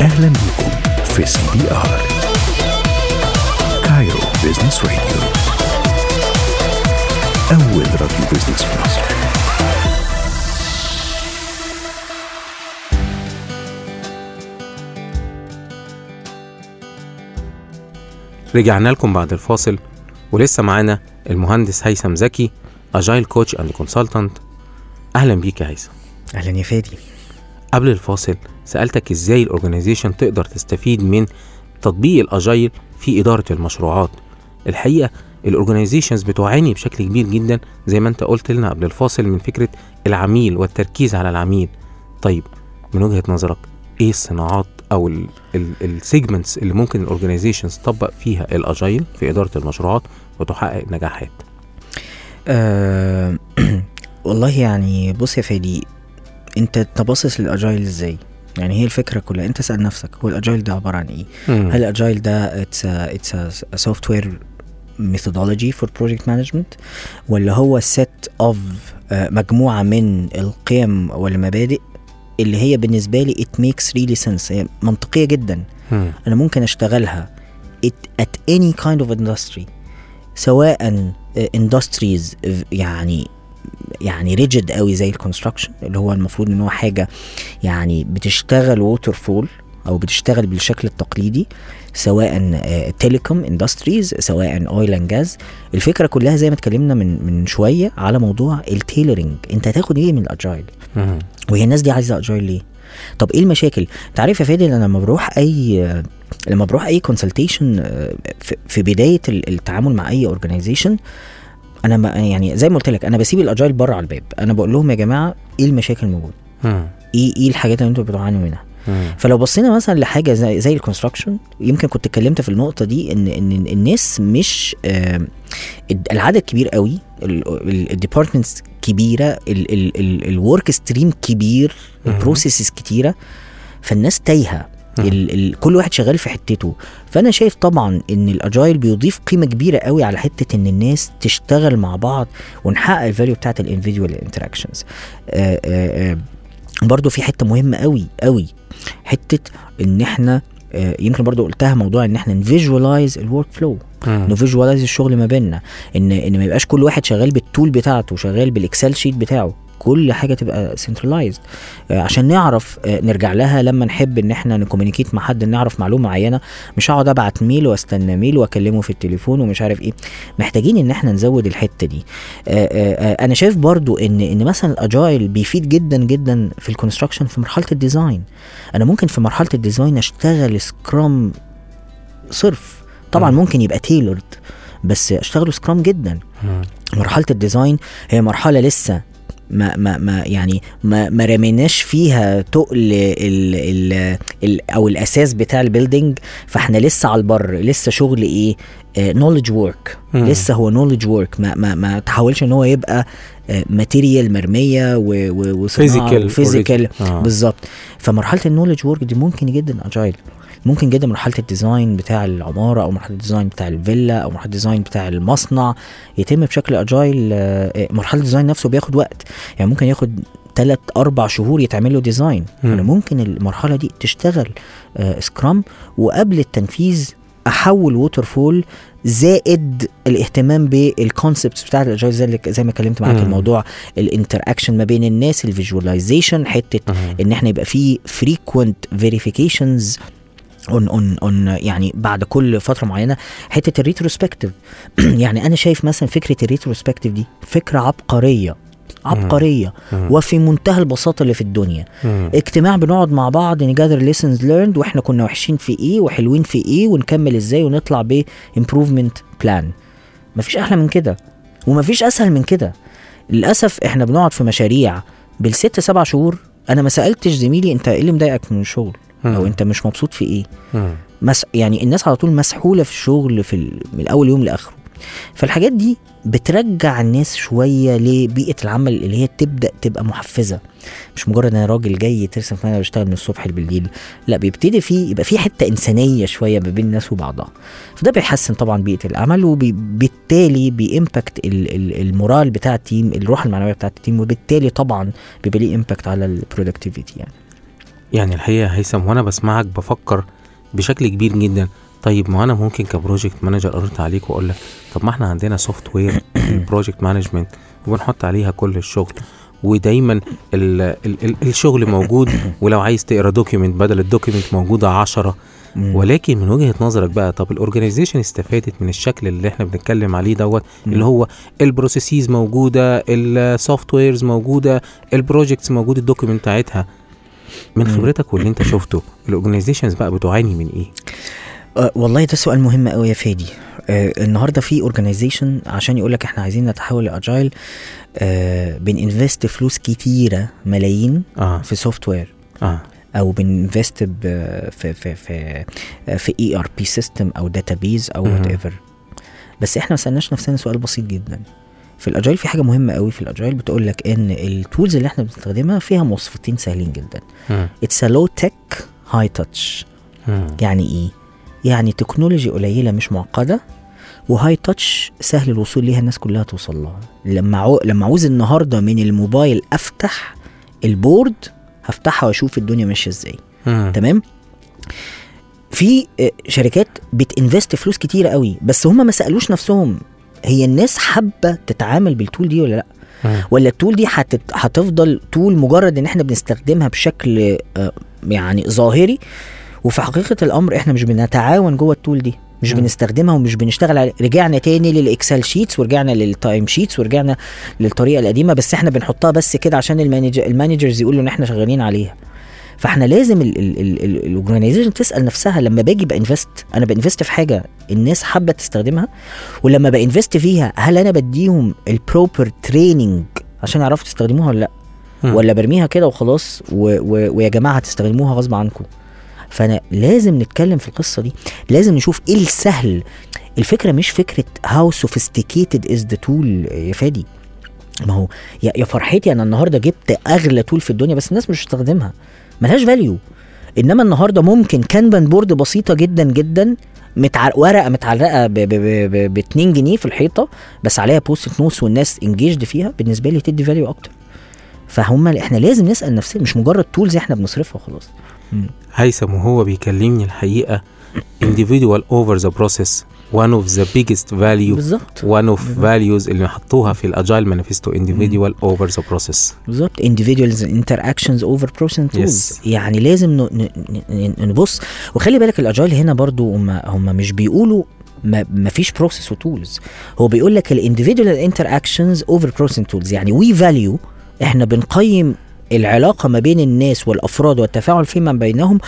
أهلا بكم في CBR. Cairo Business Radio أول راديو business في مصر. رجعنا لكم بعد الفاصل ولسه معانا المهندس هيثم زكي agile coach and consultant أهلا بيك يا هيثم. أهلا يا فادي. قبل الفاصل سألتك إزاي ال organization تقدر تستفيد من تطبيق ال agile في إدارة المشروعات. الحقيقة ال organizations بتعاني بشكل كبير جدا زي ما أنت قلت لنا قبل الفاصل من فكرة العميل والتركيز على العميل. طيب من وجهة نظرك إيه الصناعات أو ال segments اللي ممكن ال organizations تطبق فيها ال agile في إدارة المشروعات وتحقق نجاحات؟ أه والله يعني بص يا فادي انت تبص لل agile إزاي يعني هي الفكرة كلها انت اسال نفسك هو ال agile ده عبارة عن إيه مم. هل ال agile ده it's it's software methodology for project management ولا هو set of آه، مجموعة من القيم والمبادئ اللي هي بالنسبة لي it makes really sense هي منطقية جدا مم. أنا ممكن أشتغلها it, at any kind of industry سواء industries آه، يعني يعني rigid قوي زي ال construction اللي هو المفروض إن هو حاجة يعني بتشتغل waterfall أو بتشتغل بالشكل التقليدي سواء telecom industries سواء oil and gas الفكرة كلها زي ما اتكلمنا من من شوية على موضوع ال tailoring أنت هتاخد إيه من ال agile. وهي الناس دي عايزة agile ليه؟ طب إيه المشاكل؟ أنت عارف يا فادي أنا لما بروح أي لما بروح أي consultation في بداية ال- التعامل مع أي organization أنا ما يعني زي ما قلت لك أنا بسيب ال agile بره على الباب أنا بقول لهم يا جماعة إيه المشاكل الموجوده. إيه إيه الحاجات اللي أنتوا بتعانوا منها. فلو بصينا مثلا لحاجة زي, زي ال construction يمكن كنت اتكلمت في النقطة دي ان ان الناس مش آه العدد كبير قوي ال departments كبيرة ال work stream كبير. ال processes كتيرة فالناس تايهة. ال ال كل واحد شغال في حتته. فأنا شايف طبعا إن ال agile بيضيف قيمة كبيرة قوي على حتة إن الناس تشتغل مع بعض ونحقق ال value بتاعت ال individual interactions برضو في حتة مهمة قوي قوي. حتة إن إحنا آه، يمكن برضو قلتها موضوع إن إحنا ن visualize ال workflow. ن visualize الشغل ما بيننا. إن إن ما يبقاش كل واحد شغال بال tool بتاعته شغال بال Excel sheet بتاعه. كل حاجة تبقى centralized عشان نعرف آه، نرجع لها لما نحب إن إحنا ن communicate مع حد نعرف معلومة معينة مش هقعد أبعت mail واستنى mail وأكلمه في التليفون ومش عارف إيه. محتاجين إن إحنا نزود الحتة دي. آه، آه، آه، أنا شايف برضو إن إن مثلا ال agile بيفيد جدا جدا في ال construction في مرحلة ال design أنا ممكن في مرحلة ال design أشتغل Scrum صرف. طبعا مم. ممكن يبقى tailored بس أشتغله Scrum جدا. مرحلة ال design هي مرحلة لسه ما ما ما يعني ما ما رميناش فيها تقل ال ال ال أو الأساس بتاع ال building فإحنا لسه على البر لسه شغل إيه؟ knowledge work مم. لسه هو knowledge work ما ما ما تحاولش إن هو يبقى material مرمية physical physical. آه. بالظبط. فمرحلة ال knowledge work دي ممكن جدا agile ممكن جدا مرحلة ال design بتاع العمارة أو مرحلة ال design بتاع الفيلا أو مرحلة ال design بتاع المصنع يتم بشكل agile آه، مرحلة ال design نفسه بياخد وقت يعني ممكن ياخد ثلاث أربع شهور يتعمل له design. أنا ممكن المرحلة دي تشتغل آه، Scrum وقبل التنفيذ أحول waterfall زائد الاهتمام بال concepts بتاعت ال agile زي زي ما اتكلمت معاك. الموضوع ال interaction ما بين الناس ال visualization حتة مم. إن إحنا يبقى في frequent verifications on on on يعني بعد كل فترة معينة حتة ال retrospective. يعني أنا شايف مثلا فكرة ال retrospective دي فكرة عبقرية عبقرية مم. وفي منتهى البساطة اللي في الدنيا. مم. اجتماع بنقعد مع بعض ن gather lessons learned وإحنا كنا وحشين في إيه وحلوين في إيه ونكمل إزاي ونطلع ب improvement plan مفيش أحلى من كده ومفيش أسهل من كده. للأسف إحنا بنقعد في مشاريع بالست سبع شهور أنا ما سألتش زميلي أنت إيه اللي مضايقك من الشغل أو. أنت مش مبسوط في إيه. مس... يعني الناس على طول مسحولة في الشغل في ال... من أول يوم لآخره فالحاجات دي بترجع الناس شوية لبيئة العمل اللي هي تبدأ تبقى محفزة. مش مجرد أنا راجل جاي ترسم في أنا بشتغل من الصبح بالليل لا بيبتدي في يبقى في حتة إنسانية شوية ما بين الناس وبعضها. فده بيحسن طبعا بيئة العمل وبالتالي بي impact ال- ال- ال morale بتاع ال team الروح المعنوية بتاعت ال team وبالتالي طبعا بيبقى ليه impact على ال productivity يعني. يعني الحقيقة هيثم وأنا بسمعك بفكر بشكل كبير جدا. طيب ما أنا ممكن ك project manager أرد عليك وأقول لك طب ما إحنا عندنا software project management وبنحط عليها كل الشغل ودايما ال ال ال الشغل موجود ولو عايز تقرأ document بدل ال document موجوده عشرة. ولكن من وجهة نظرك بقى طب ال organization استفادت من الشكل اللي إحنا بنتكلم عليه دوت اللي هو ال processes موجودة ال softwares موجودة ال projects موجود ال document بتاعتها. من خبرتك واللي أنت شفته ال organizations بقى بتعاني من إيه؟ أه والله ده سؤال مهم قوي يا فادي. أه النهارده في organization عشان يقول لك إحنا عايزين نتحول ل agile أه بن invest فلوس كتيرة ملايين آه. في software آه. أو بن invest في في في في ERP system أو database أو مهم. whatever بس إحنا ما سألناش نفسنا سؤال بسيط جدا. في ال agile في حاجة مهمة قوي في ال agile بتقول لك إن ال tools اللي إحنا بنستخدمها فيها مواصفتين سهلين جدا. it's low tech high touch. يعني إيه؟ يعني تكنولوجي قليلة مش معقدة و high touch سهل الوصول ليها الناس كلها توصل لها لما عو... لما عاوز النهارده من الموبايل أفتح ال board هفتحها وأشوف الدنيا ماشية إزاي. تمام في آه، شركات بت invest فلوس كتيرة قوي بس هم ما سألوش نفسهم هي الناس حابة تتعامل بال tool دي ولا لأ مم. ولا ال tool دي هتت... هتفضل tool مجرد إن إحنا بنستخدمها بشكل آه، يعني ظاهري وفي حقيقة الأمر إحنا مش بنتعاون جوه ال tool دي مش مم. بنستخدمها ومش بنشتغل على رجعنا تاني لل Excel sheets ورجعنا لل timesheets ورجعنا للطريقة القديمة بس إحنا بنحطها بس كده عشان ال manager ال managers يقولوا إن إحنا شغالين عليها فإحنا لازم ال organization تسأل نفسها لما باجي ب invest أنا ب invest في حاجة الناس حابة تستخدمها ولما ب invest فيها هل أنا بديهم ال proper training عشان يعرفوا تستخدموها ولا لأ مم. ولا برميها كده وخلاص. ويا جماعة هتستخدموها غصب عنكم فأنا لازم نتكلم في القصة دي. لازم نشوف إيه السهل. الفكرة مش فكرة how sophisticated is the tool يا فادي. ما هو يا فرحتي أنا النهارده جبت أغلى tool في الدنيا بس الناس مش بتستخدمها ملهاش value إنما النهارده ممكن Kanban board بسيطة جدا جدا متع... ورقة متعلقة ب ب ب ب 2 جنيه في الحيطة بس عليها post notes والناس engaged فيها بالنسبة لي تدي value أكتر. فهم إحنا لازم نسأل نفسنا مش مجرد tools إحنا بنصرفها وخلاص. هيثم وهو بيكلمني الحقيقة individual over the process one of the biggest value بالظبط. one of values اللي حطوها في ال Agile Manifesto individual over the process. بالظبط. individuals interactions over person tools. Yes. يعني لازم نبص. وخلي بالك ال agile هنا برضو هم هم مش بيقولوا ما فيش process و tools هو بيقول لك ال individual interactions over process tools يعني we value إحنا بنقيم العلاقة ما بين الناس والأفراد والتفاعل فيما بينهم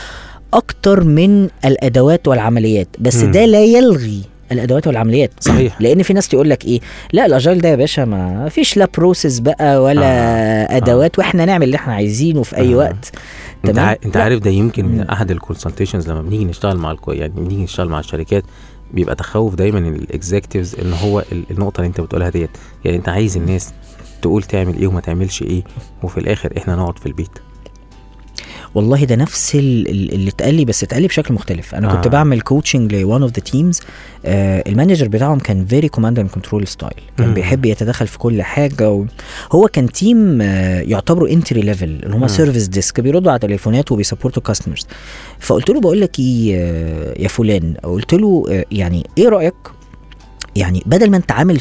أكتر من الأدوات والعمليات بس. ده لا يلغي الأدوات والعمليات صحيح. لأن في ناس تقول لك إيه لا ال agile ده يا باشا ما فيش لا process بقى ولا آه. آه. أدوات وإحنا نعمل اللي إحنا عايزينه في أي آه. وقت أنت تمام؟ أنت لا. عارف ده يمكن من أحد ال consultations لما بنيجي نشتغل مع الكو... يعني بنيجي نشتغل مع الشركات بيبقى تخوف دايما ال executives إن هو ال- النقطة اللي أنت بتقولها ديت يعني أنت عايز الناس تقول تعمل إيه وما تعملش إيه وفي الآخر إحنا نقعد في البيت والله ده نفس ال- ال- اللي اتقال لي بس اتقال لي بشكل مختلف أنا آه. كنت. بعمل coaching ل one of the teams ال manager بتاعهم كان very command and control style كان. بيحب يتدخل في كل حاجة و... هو كان team آه يعتبروا entry level اللي هم. service desk بيردوا على تليفونات وبي support وا customers فقلت له بقول لك إيه آه، يا فلان قلت له آه، يعني إيه رأيك يعني بدل ما أنت عامل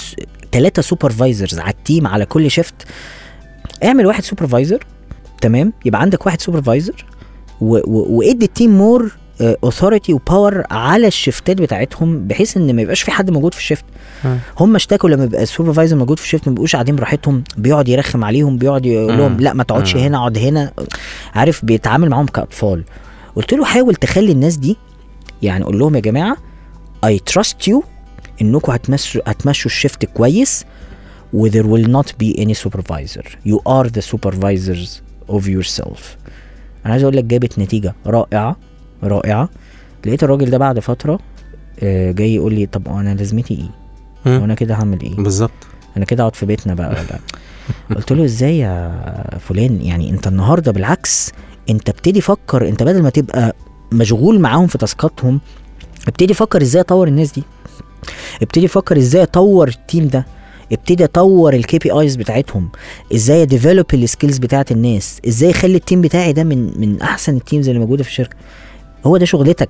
ثلاثة supervisors على ال team على كل shift اعمل واحد supervisor تمام؟ يبقى عندك واحد سوبرفايزر وادي التيم مور اوثوريتي وباور على الشفتات بتاعتهم بحيث إن ما يبقاش في حد موجود في ال shift هم اشتكوا لما يبقى ال supervisor موجود في ال shift ما بيبقوش قاعدين براحتهم بيقعد يرخم عليهم بيقعد يقول لهم. لا ما تقعدش. هنا اقعد هنا. عارف بيتعامل معاهم كأطفال. قلت له حاول تخلي الناس دي يعني قول لهم يا جماعة I trust you انكم هتمشوا هتمشوا ال shift كويس و there will not be any supervisor. You are the supervisors of yourself. أنا عايز أقول لك جابت نتيجة رائعة رائعة. لقيت الراجل ده بعد فترة آه، جاي يقول لي طب أنا لازمتي إيه. وأنا كده هعمل إيه؟ بالظبط. أنا كده اقعد في بيتنا بقى ولا قلت له إزاي يا فلان؟ يعني أنت النهارده بالعكس أنت ابتدي فكر أنت بدل ما تبقى مشغول معاهم في task اتهم ابتدي فكر إزاي أطور الناس دي. ابتدي فكر إزاي اطور ال team ده ابتدي اطور ال KPIs بتاعتهم إزاي ا develop ال skills بتاعت الناس إزاي اخلي ال team بتاعي ده من من احسن ال teams اللي موجوده في الشركة. هو ده شغلتك.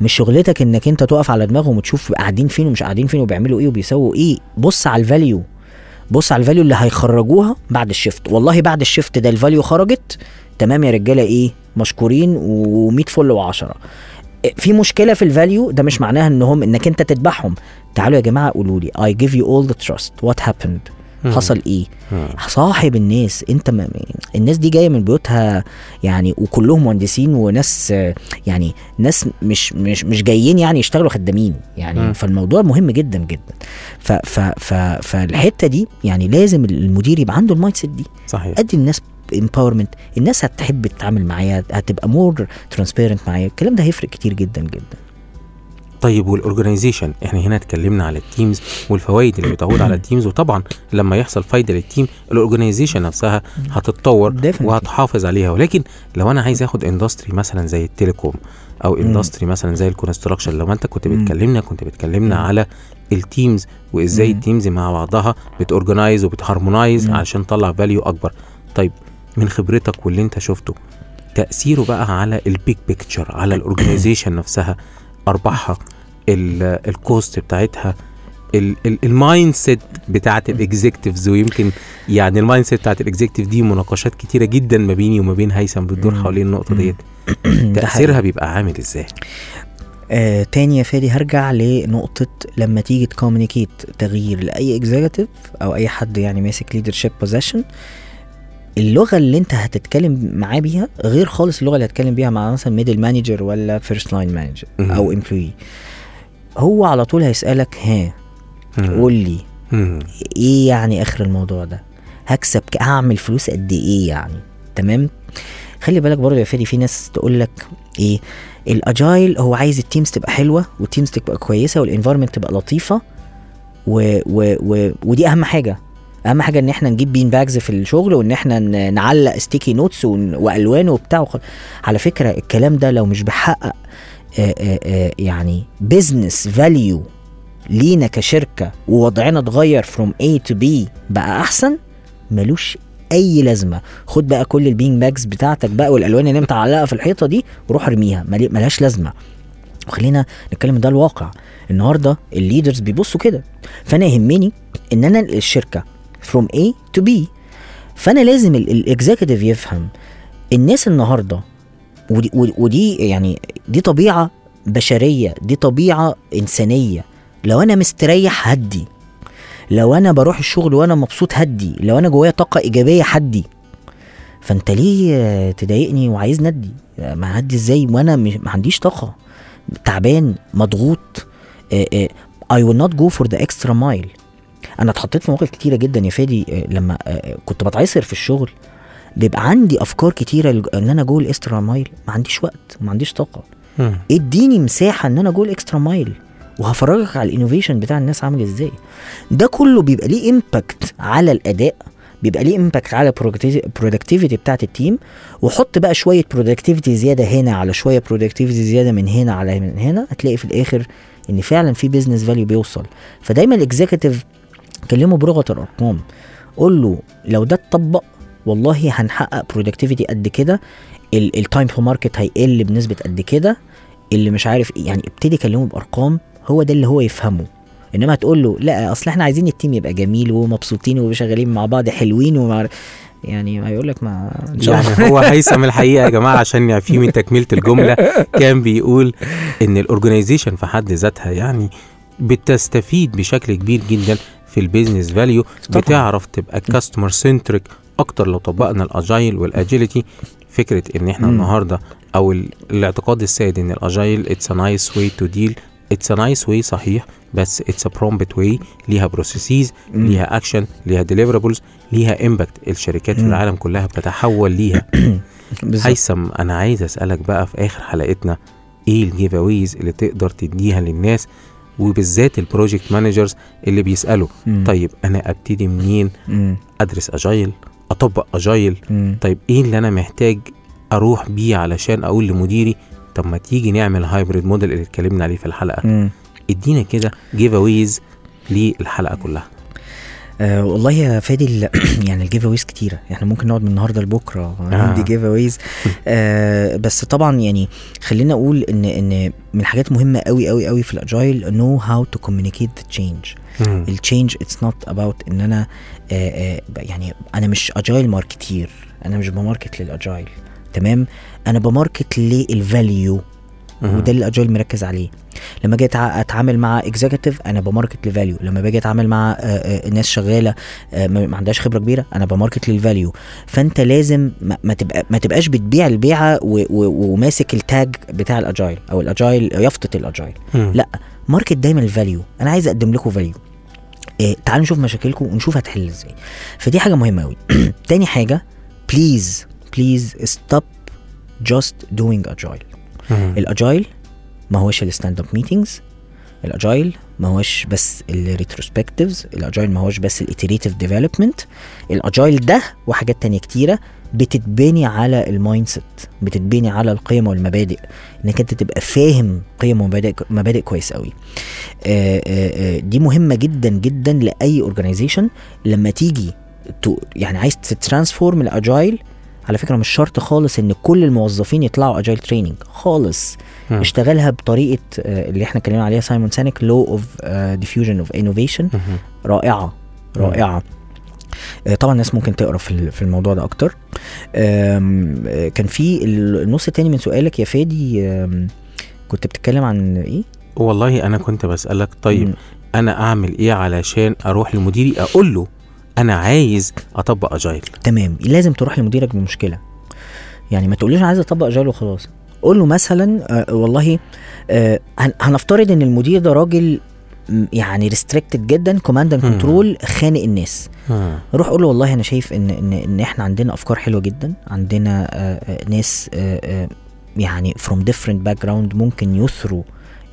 مش شغلتك انك انت تقف على دماغهم وتشوف قاعدين فين ومش قاعدين فين وبيعملوا إيه وبيسووا إيه. بص على ال value بص على ال value اللي هيخرجوها بعد ال shift. والله بعد ال shift ده ال value خرجت تمام يا رجالة إيه مشكورين و100 فل و10 في مشكلة في ال value ده مش معناها إنهم إنك أنت تذبحهم تعالوا يا جماعة قولوا لي give you all the trust. What happened مم. حصل إيه. صاحب الناس أنت ما الناس دي جاية من بيوتها يعني وكلهم مهندسين وناس يعني ناس مش مش مش جايين يعني يشتغلوا خدامين. يعني مم. فالموضوع مهم جدا جدا. ف ف ف فالحتة دي يعني لازم المدير يبقى عنده ال mindset دي. صحيح. أدي الناس empowerment الناس هتحب تتعامل معايا هتبقى more transparent معايا الكلام ده هيفرق كتير جدا جدا طيب وال organization إحنا هنا اتكلمنا على ال teams والفوائد اللي بتعود على ال teams وطبعا لما يحصل فايده لل team ال organization نفسها هتتطور. وهتحافظ عليها ولكن لو أنا عايز آخد industry مثلا زي ال telecom أو industry مثلا زي ال construction لو أنت كنت. بتكلمنا كنت بتكلمنا على ال teams وإزاي. ال teams مع بعضها بت organize وبت harmonize. علشان تطلع value أكبر طيب من خبرتك واللي انت شفته تأثيره بقى على ال big picture على ال organization نفسها أرباحها ال- ال cost بتاعتها ال- ال- ال mindset بتاعت ال executives ويمكن يعني ال mindset بتاعت ال executive دي مناقشات كتيرة جدا ما بيني وما بين هيثم بتدور. حوالين النقطة. ديت. تأثيرها بيبقى عامل إزاي آه تاني يا فادي هرجع لنقطة لما تيجي ت communicate تغيير لأي executive أو أي حد يعني ماسك leadership position اللغة اللي أنت هتتكلم معاه بيها غير خالص اللغة اللي هتتكلم بيها مع مثلا middle manager ولا first line manager. أو employee هو على طول هيسألك ها. قول لي. إيه يعني آخر الموضوع ده هكسب هعمل فلوس قد إيه يعني تمام خلي بالك برضه يا فادي في ناس تقول لك إيه ال Agile هو عايز ال teams تبقى حلوة وال teams تبقى كويسة وال environment تبقى لطيفة و و و ودي أهم حاجة أهم حاجة إن إحنا نجيب bean bags في الشغل وإن إحنا نعلق sticky notes والوان وبتاع وخ... على فكرة الكلام ده لو مش بيحقق يعني business value لينا كشركة ووضعنا اتغير from A to B بقى أحسن ملوش أي لازمة. خد بقى كل ال bean bags بتاعتك بقى والألوان اللي أنت معلقها في الحيطة دي وروح ارميها ملهاش لازمة. وخلينا نتكلم ده الواقع. النهارده ال leaders بيبصوا كده. فأنا يهمني إن أنا الشركة from A to B. فأنا لازم ال executive يفهم الناس النهارده ودي, ودي- يعني دي طبيعة بشرية دي طبيعة إنسانية. لو أنا مستريح هدي. لو أنا بروح الشغل وأنا مبسوط هدي. لو أنا جوايا طاقة إيجابية هدي. فأنت ليه تضايقني وعايزني ادي؟ ما هدي إزاي؟ وأنا ما عنديش طاقة. تعبان مضغوط I will not go for the extra mile. أنا اتحطيت في مواقف كتيرة جدا يا فادي آه، لما آه، كنت بتعصر في الشغل بيبقى عندي أفكار كتيرة إن أنا go ال extra mile ما عنديش وقت وما عنديش طاقة. اديني مساحة إن أنا go ال extra mile وهفرجك على ال innovation بتاع الناس عامل إزاي. ده كله بيبقى ليه impact على الأداء بيبقى ليه impact على ال productivity بتاعت ال team وحط بقى شوية productivity زيادة هنا على شوية productivity زيادة من هنا على من هنا هتلاقي في الآخر إن فعلا في business value بيوصل. فدايما ال executive كلمه بلغة الأرقام. قول له لو ده اتطبق والله هنحقق productivity قد كده ال time to market هيقل بنسبة قد كده اللي مش عارف إيه. يعني ابتدي كلمه بأرقام هو ده اللي هو يفهمه. إنما تقول له لا أصل إحنا عايزين ال team يبقى جميل ومبسوطين وشغالين مع بعض حلوين ومع يعني هيقول لك ما يعني هو هيثم الحقيقة يا جماعة عشان نعفيه من تكملة الجملة كان بيقول إن ال organization في حد ذاتها يعني بتستفيد بشكل كبير جدا في ال business value. بتعرف تبقى customer centric أكتر لو طبقنا ال agile وال agility فكرة إن إحنا. النهارده أو ال- الاعتقاد السائد إن ال agile it's a nice way to deal it's a nice way صحيح بس it's a prompt way ليها processes. ليها اكشن ليها deliverables ليها impact الشركات في. العالم كلها بتتحول ليها. هيثم أنا عايز أسألك بقى في آخر حلقتنا إيه ال giveaways اللي تقدر تديها للناس وبالذات ال project managers اللي بيسألوا مم. طيب أنا أبتدي منين مم. أدرس agile أطبق agile مم. طيب إيه اللي أنا محتاج أروح بيه علشان أقول لمديري طب ما تيجي نعمل hybrid model اللي اتكلمنا عليه في الحلقة مم. ادينا كده giveaways للحلقة كلها آه والله يا فادي يعني ال giveaways كتيرة. إحنا ممكن نقعد من النهارده لبكرة عندي giveaways آه بس طبعا يعني خلينا أقول إن إن من الحاجات مهمة قوي قوي قوي في ال agile know how to communicate the change. ال change it's not about إن أنا آه آه يعني أنا مش agile marketer أنا مش ب market لل agile تمام؟ أنا ب market لل value. وده اللي ال agile مركز عليه. لما أجي أتعامل مع executive أنا ب market ل value لما باجي أتعامل مع آه، آه، ناس شغالة آه، ما عندهاش خبرة كبيرة أنا ب market لل value فأنت لازم ما تبقى ما تبقاش بتبيع البيعة وماسك ال tag بتاع ال agile أو ال agile يافطة ال agile. لا market دايما ال value أنا عايز أقدم لكم value إيه تعالوا نشوف مشاكلكم ونشوف هتحل إزاي. فدي حاجة مهمة قوي تاني حاجة please please stop just doing agile. ال agile ما هوش ال stand up meetings ال agile ما هوش بس ال retrospectives ال agile ما هوش بس ال iterative development ال agile ده وحاجات تانية كتيرة بتتبني على ال mindset بتتبني على القيم والمبادئ إنك أنت تبقى فاهم قيم ومبادئ مبادئ كويس قوي آه، آه، آه، دي مهمة جدا جدا لأي organization لما تيجي يعني عايز ت transform ال agile على فكرة مش شرط خالص إن كل الموظفين يطلعوا agile training خالص. مم. اشتغلها بطريقة آه، اللي إحنا اتكلمنا عليها Simon Sinek law of diffusion of innovation. رائعة رائعة. آه، طبعا الناس ممكن تقرأ في ال- في الموضوع ده أكتر. آه، كان في النص التاني من سؤالك يا فادي كنت بتتكلم عن إيه؟ والله أنا كنت بسألك طيب. أنا أعمل إيه علشان أروح لمديري أقول له؟ أنا عايز أطبق agile تمام لازم تروح لمديرك بمشكلة يعني ما تقوليش عايز أطبق agile وخلاص قول له مثلا آه والله آه هن- هنفترض إن المدير ده راجل يعني restricted جدا command and. control خانق الناس مم. روح قول له والله أنا شايف ان ان إن إحنا عندنا أفكار حلوة جدا عندنا آه آه ناس آه آه يعني from different background ممكن يثروا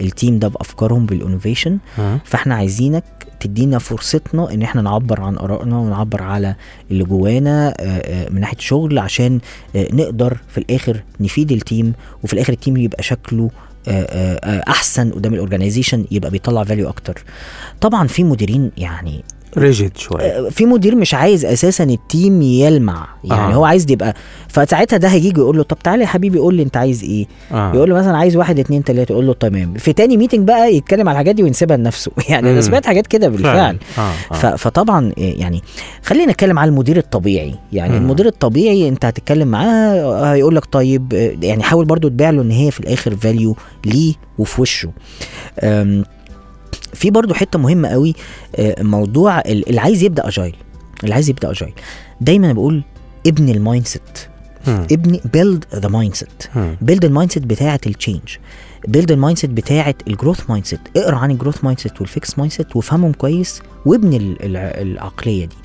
ال team ده بأفكارهم بال innovation. فإحنا عايزينك تدينا فرصتنا إن إحنا نعبر عن آرائنا ونعبر على اللي جوانا آه، آه، من ناحية شغل عشان آه، نقدر في الآخر نفيد ال team وفي الآخر ال team يبقى شكله أحسن قدام ال organization يبقى بيطلع value أكتر. طبعا في مديرين يعني rigid شوية آه، في مدير مش عايز أساسا ال team يلمع يعني آه. هو عايز يبقى فساعتها ده هيجي يقول له طب تعالى يا حبيبي قول لي أنت عايز إيه آه. يقول له مثلا عايز واحد اتنين تلاتة يقول له تمام في تاني meeting بقى يتكلم على الحاجات دي وينسبها لنفسه يعني أنا. سمعت حاجات كده بالفعل. آه. آه. فطبعا إيه يعني خلينا نتكلم على المدير الطبيعي يعني مم. المدير الطبيعي أنت هتتكلم معاه هيقول لك طيب آه، يعني حاول برضو تبيع له إن هي في الآخر value ليه وفي وشه في برضو حتة مهمة قوي آه، موضوع ال- اللي عايز يبدأ agile اللي عايز يبدأ agile دايما بقول ابني ال mindset. ابني build the mindset. build ال mindset بتاعة ال change build ال mindset بتاعة ال growth mindset اقرأ عن ال growth mindset وال fixed mindset وافهمهم كويس وابني ال- الع- العقلية دي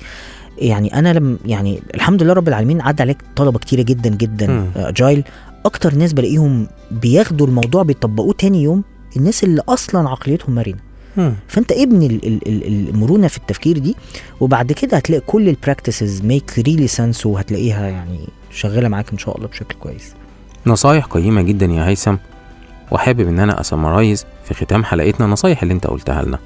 يعني أنا لم يعني الحمد لله رب العالمين عدى عليك طلبة كتيرة جدا جدا. agile أكتر ناس بلاقيهم بياخدوا الموضوع بيطبقوه تاني يوم الناس اللي أصلا عقليتهم مرنة. فانت ابني ال- ال- ال- المرونة في التفكير دي وبعد كده هتلاقي كل ال practices make really sense وهتلاقيها يعني شغالة معاك إن شاء الله بشكل كويس. نصايح قيمة جدا يا هيثم وحابب إن أنا ا summarize في ختام حلقتنا النصايح اللي أنت قلتها لنا.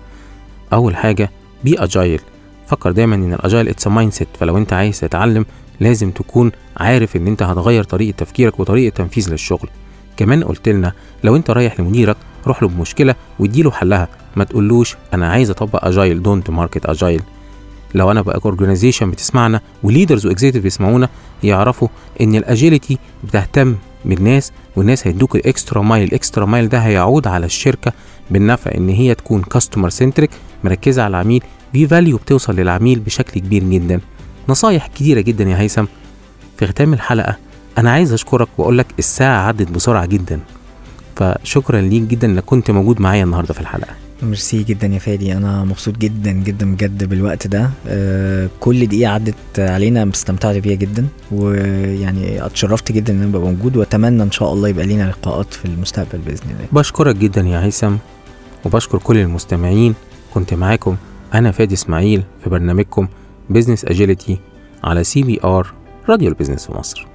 أول حاجة be agile فكر دايما إن ال agile it's mindset فلو أنت عايز تتعلم لازم تكون عارف إن أنت هتغير طريقة تفكيرك وطريقة تنفيذ للشغل. كمان قلت لنا لو أنت رايح لمديرك روح له بمشكلة واديله حلها. ما تقولوش أنا عايز أطبق agile don't market agile لو أنا بقى organization بتسمعنا و leaders و executive بيسمعونا يعرفوا إن ال agility بتهتم بالناس والناس هيدوك ال extra mile ال extra mile ده هيعود على الشركة بالنفع إن هي تكون customer centric مركزة على العميل دي value بتوصل للعميل بشكل كبير جدا. نصايح كتيرة جدا يا هيثم. في ختام الحلقة أنا عايز أشكرك وأقول لك الساعة عدت بسرعة جدا. فشكرا ليك جدا إنك كنت موجود معايا النهارده في الحلقة. ميرسي جدا يا فادي. أنا مبسوط جدا جدا بجد بالوقت ده. آه كل دقيقة عدت علينا استمتعت بيها جدا ويعني اتشرفت جدا إن أنا ابقى موجود وأتمنى إن شاء الله يبقى لينا لقاءات في المستقبل بإذن الله. بشكرك جدا يا هيثم وبشكر كل المستمعين. كنت معاكم أنا فادي إسماعيل في برنامجكم بزنس اجيلتي على سي بي ار راديو البيزنس في مصر.